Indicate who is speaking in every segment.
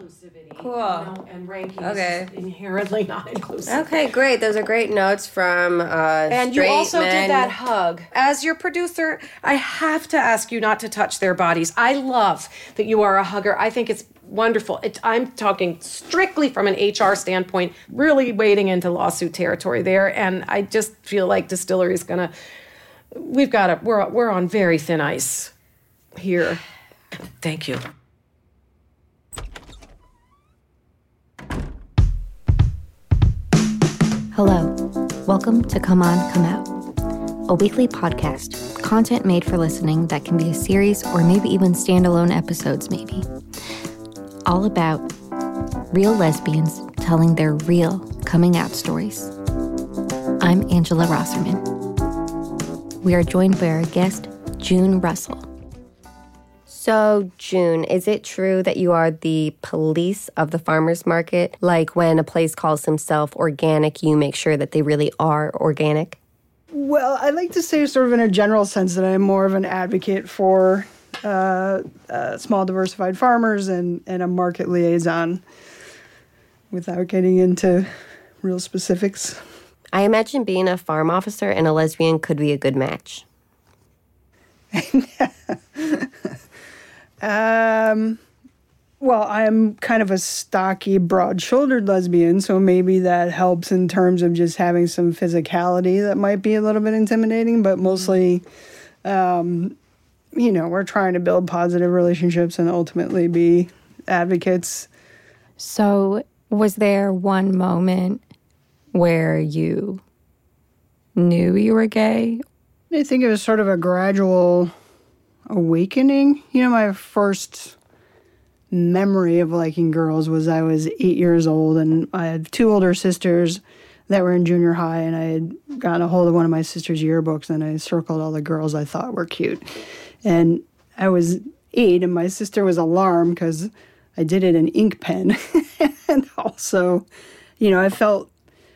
Speaker 1: Inclusivity.
Speaker 2: Cool.
Speaker 1: You know, and ranking
Speaker 2: Okay.
Speaker 1: inherently not inclusive.
Speaker 2: Okay, great. Those are great notes from uh,
Speaker 1: And you also
Speaker 2: men.
Speaker 1: did that hug. As your producer, I have to ask you not to touch their bodies. I love that you are a hugger. I think it's wonderful. It, I'm talking strictly from an HR standpoint, really wading into lawsuit territory there. And I just feel like Distillery is going to, we've got to, we're, we're on very thin ice here. Thank you.
Speaker 3: Hello. Welcome to Come On, Come Out, a weekly podcast, content made for listening that can be a series or maybe even standalone episodes, maybe. All about real lesbians telling their real coming out stories. I'm Angela Rosserman. We are joined by our guest, June Russell.
Speaker 2: So, June, is it true that you are the police of the farmer's market? Like when a place calls himself organic, you make sure that they really are organic?
Speaker 4: Well, I like to say, sort of in a general sense, that I'm more of an advocate for uh, uh, small diversified farmers and, and a market liaison without getting into real specifics.
Speaker 2: I imagine being a farm officer and a lesbian could be a good match.
Speaker 4: Um, well, I'm kind of a stocky, broad shouldered lesbian, so maybe that helps in terms of just having some physicality that might be a little bit intimidating, but mostly, um, you know, we're trying to build positive relationships and ultimately be advocates.
Speaker 3: So, was there one moment where you knew you were gay?
Speaker 4: I think it was sort of a gradual awakening. You know, my first memory of liking girls was I was eight years old, and I had two older sisters that were in junior high, and I had gotten a hold of one of my sister's yearbooks, and I circled all the girls I thought were cute. And I was eight, and my sister was alarmed because I did it in ink pen, and also, you know, I felt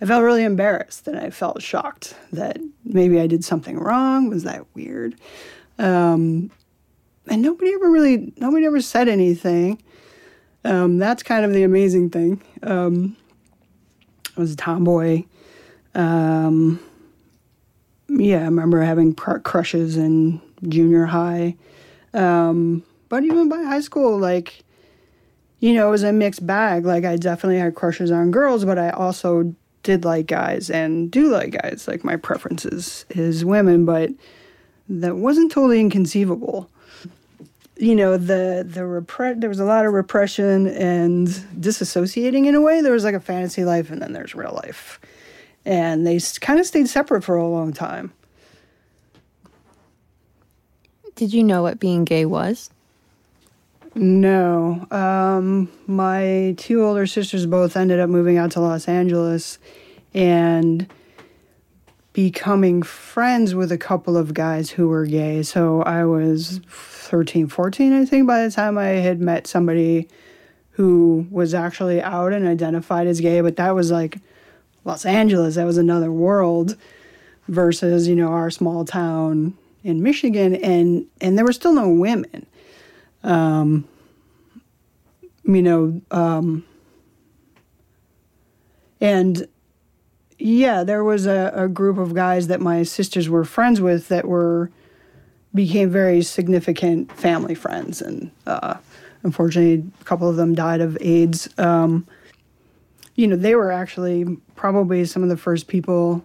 Speaker 4: I felt really embarrassed and I felt shocked that maybe I did something wrong. Was that weird? Um, and nobody ever really, nobody ever said anything. Um, that's kind of the amazing thing. Um, I was a tomboy. Um, yeah, I remember having cr- crushes in junior high. Um, but even by high school, like, you know, it was a mixed bag. Like, I definitely had crushes on girls, but I also did like guys and do like guys. Like, my preferences is, is women, but that wasn't totally inconceivable. You know, the the repre- there was a lot of repression and disassociating in a way. There was like a fantasy life, and then there's real life, and they kind of stayed separate for a long time.
Speaker 3: Did you know what being gay was?
Speaker 4: No, um, my two older sisters both ended up moving out to Los Angeles, and becoming friends with a couple of guys who were gay. So I was 13, 14, I think, by the time I had met somebody who was actually out and identified as gay. But that was like Los Angeles, that was another world versus, you know, our small town in Michigan. And, and there were still no women. Um, you know, um, and yeah, there was a, a group of guys that my sisters were friends with that were became very significant family friends, and uh, unfortunately, a couple of them died of AIDS. Um, you know, they were actually probably some of the first people.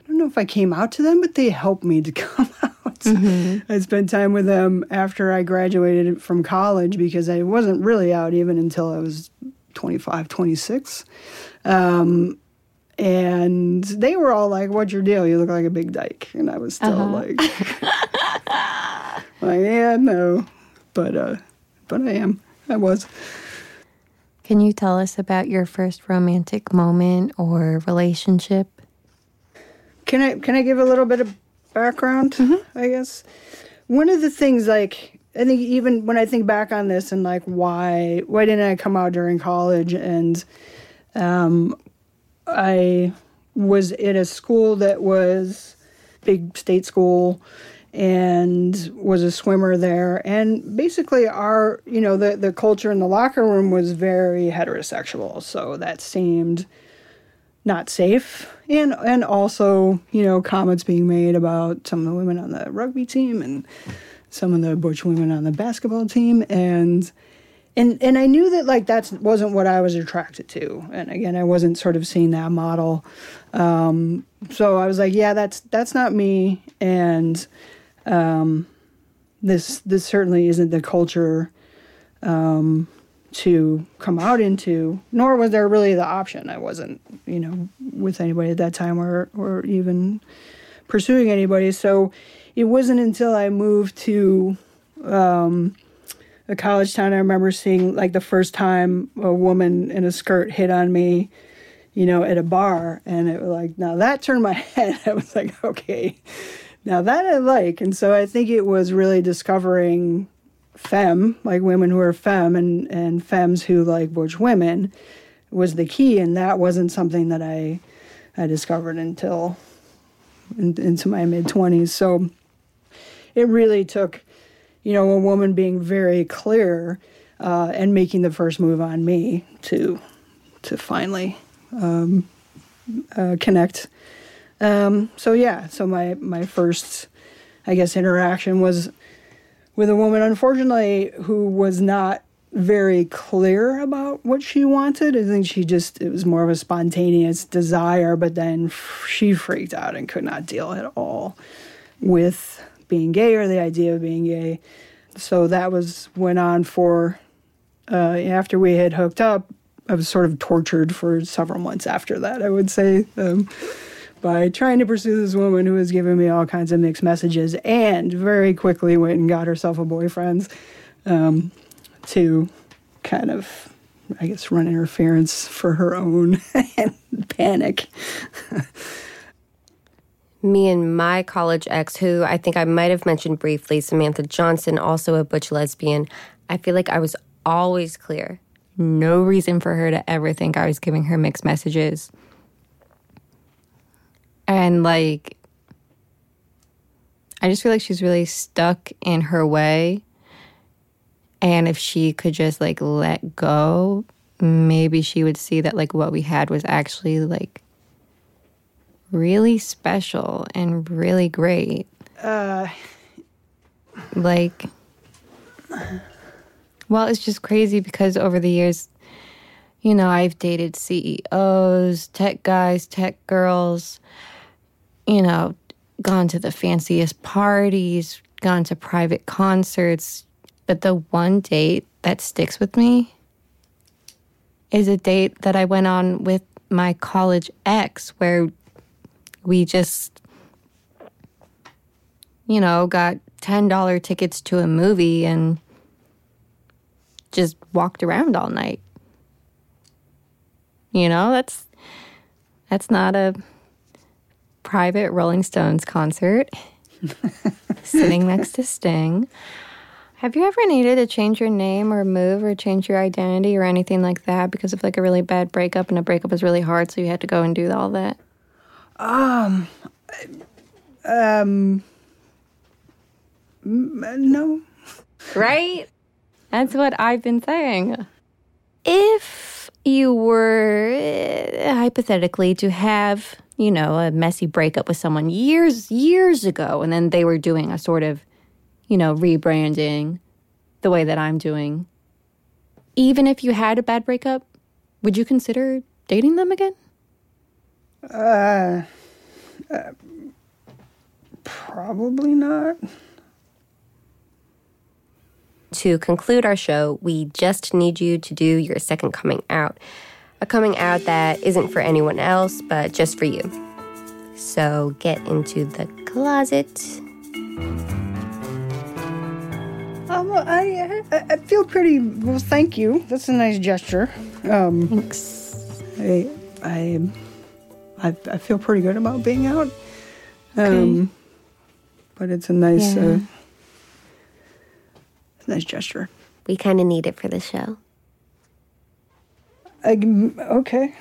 Speaker 4: I don't know if I came out to them, but they helped me to come out. I spent time with them after I graduated from college because I wasn't really out even until I was 25, 26. Um, and they were all like, "What's your deal? You look like a big dyke." And I was still like, "Like, yeah, no, but uh, but I am. I was.
Speaker 3: Can you tell us about your first romantic moment or relationship?
Speaker 4: Can I can I give a little bit of background? I guess one of the things like I think even when I think back on this and like why why didn't I come out during college and um, I was in a school that was big state school and was a swimmer there. And basically our you know the the culture in the locker room was very heterosexual. So that seemed not safe. And and also you know comments being made about some of the women on the rugby team and some of the butch women on the basketball team. And and and I knew that like that wasn't what I was attracted to and again I wasn't sort of seeing that model um, so I was like yeah that's that's not me and um, this this certainly isn't the culture um, to come out into, nor was there really the option. I wasn't, you know, with anybody at that time or or even pursuing anybody. So it wasn't until I moved to um, a college town I remember seeing like the first time a woman in a skirt hit on me, you know, at a bar, and it was like now that turned my head. I was like, okay, now that I like, and so I think it was really discovering femme, like women who are femme and, and femmes who like butch women was the key. And that wasn't something that I, I discovered until in, into my mid 20s. So it really took, you know, a woman being very clear uh, and making the first move on me to, to finally um, uh, connect. Um, so yeah, so my, my first, I guess, interaction was with a woman, unfortunately, who was not very clear about what she wanted. I think she just, it was more of a spontaneous desire, but then she freaked out and could not deal at all with being gay or the idea of being gay. So that was, went on for, uh, after we had hooked up, I was sort of tortured for several months after that, I would say. Um, by trying to pursue this woman who was giving me all kinds of mixed messages and very quickly went and got herself a boyfriend um, to kind of, I guess, run interference for her own panic.
Speaker 2: Me and my college ex, who I think I might have mentioned briefly, Samantha Johnson, also a butch lesbian, I feel like I was always clear.
Speaker 3: No reason for her to ever think I was giving her mixed messages. And like, I just feel like she's really stuck in her way. And if she could just like let go, maybe she would see that like what we had was actually like really special and really great.
Speaker 4: Uh,
Speaker 3: like, well, it's just crazy because over the years, you know, I've dated CEOs, tech guys, tech girls, you know, gone to the fanciest parties, gone to private concerts. But the one date that sticks with me is a date that I went on with my college ex where we just, you know, got $10 tickets to a movie and just walked around all night. You know, that's that's not a private Rolling Stones concert sitting next to Sting. Have you ever needed to change your name or move or change your identity or anything like that because of like a really bad breakup and a breakup was really hard so you had to go and do all that?
Speaker 4: Um, um, no.
Speaker 2: Right?
Speaker 3: That's what I've been saying. If you were uh, hypothetically to have, you know, a messy breakup with someone years, years ago, and then they were doing a sort of, you know, rebranding the way that I'm doing, even if you had a bad breakup, would you consider dating them again?
Speaker 4: Uh, uh, probably not.
Speaker 2: To conclude our show, we just need you to do your second coming out. A coming out that isn't for anyone else, but just for you. So get into the closet.
Speaker 4: I'm Well, I, I I feel pretty. Well, thank you. That's a nice gesture. Um,
Speaker 3: Thanks.
Speaker 4: I I I, I feel pretty good about being out. Um, but it's a nice
Speaker 3: Yeah.
Speaker 4: uh, it's a nice gesture.
Speaker 2: We kind of need it for the show.
Speaker 4: I, okay.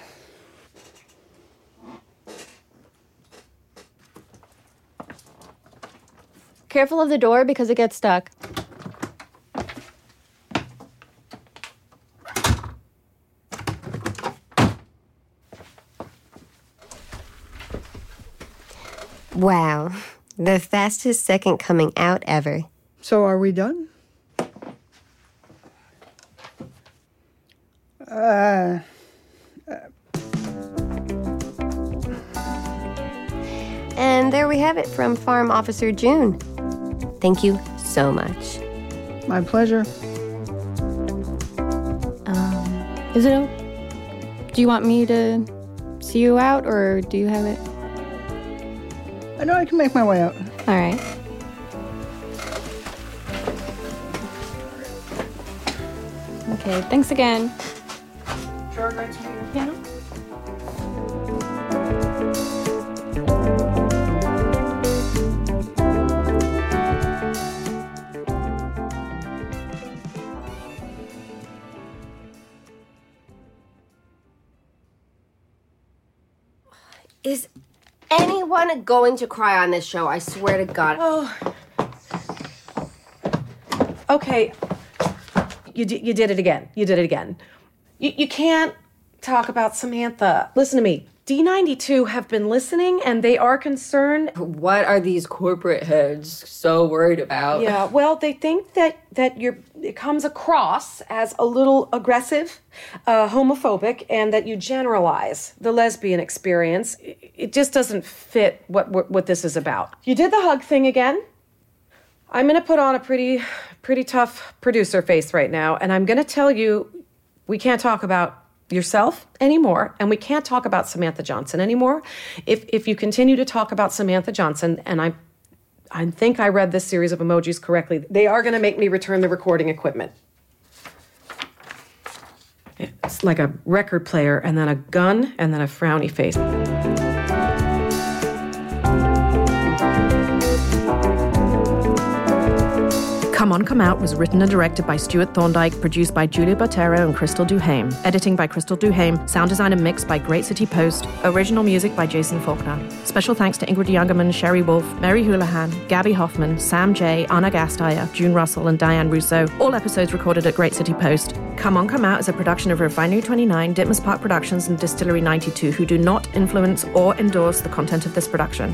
Speaker 2: Careful of the door because it gets stuck. Wow, the fastest second coming out ever.
Speaker 4: So are we done? Uh,
Speaker 2: And there we have it from Farm Officer June. Thank you so much.
Speaker 4: my pleasure.
Speaker 3: Um, Is it? Do you want me to see you out, or do you have it?
Speaker 4: I know I can make my way out.
Speaker 3: All right. Okay. Thanks again.
Speaker 2: Anyone going to cry on this show? I swear to God. Oh.
Speaker 1: Okay. You, d- you did it again. You did it again. You, you can't talk about Samantha. Listen to me. D92 have been listening and they are concerned.
Speaker 2: What are these corporate heads so worried about?
Speaker 1: Yeah, well, they think that that you're it comes across as a little aggressive, uh, homophobic, and that you generalize the lesbian experience. It, it just doesn't fit what, what what this is about. You did the hug thing again. I'm gonna put on a pretty pretty tough producer face right now, and I'm gonna tell you we can't talk about yourself anymore and we can't talk about Samantha Johnson anymore. If if you continue to talk about Samantha Johnson and I I think I read this series of emojis correctly. They are going to make me return the recording equipment. It's like a record player and then a gun and then a frowny face. Come On, Come Out was written and directed by Stewart Thorndike, produced by Julia Botero and Crystal Duhame, editing by Crystal Duhame, sound design and mix by Great City Post, original music by Jason Faulkner. Special thanks to Ingrid Youngerman, Sherry Wolf, Mary Houlihan, Gaby Hoffmann, Sam Jay, Anna Gasteyer, June Russell, and Diane Russo. All episodes recorded at Great City Post. Come On, Come Out is a production of Refinery 29, Ditmas Park Productions, and Distillery 92, who do not influence or endorse the content of this production.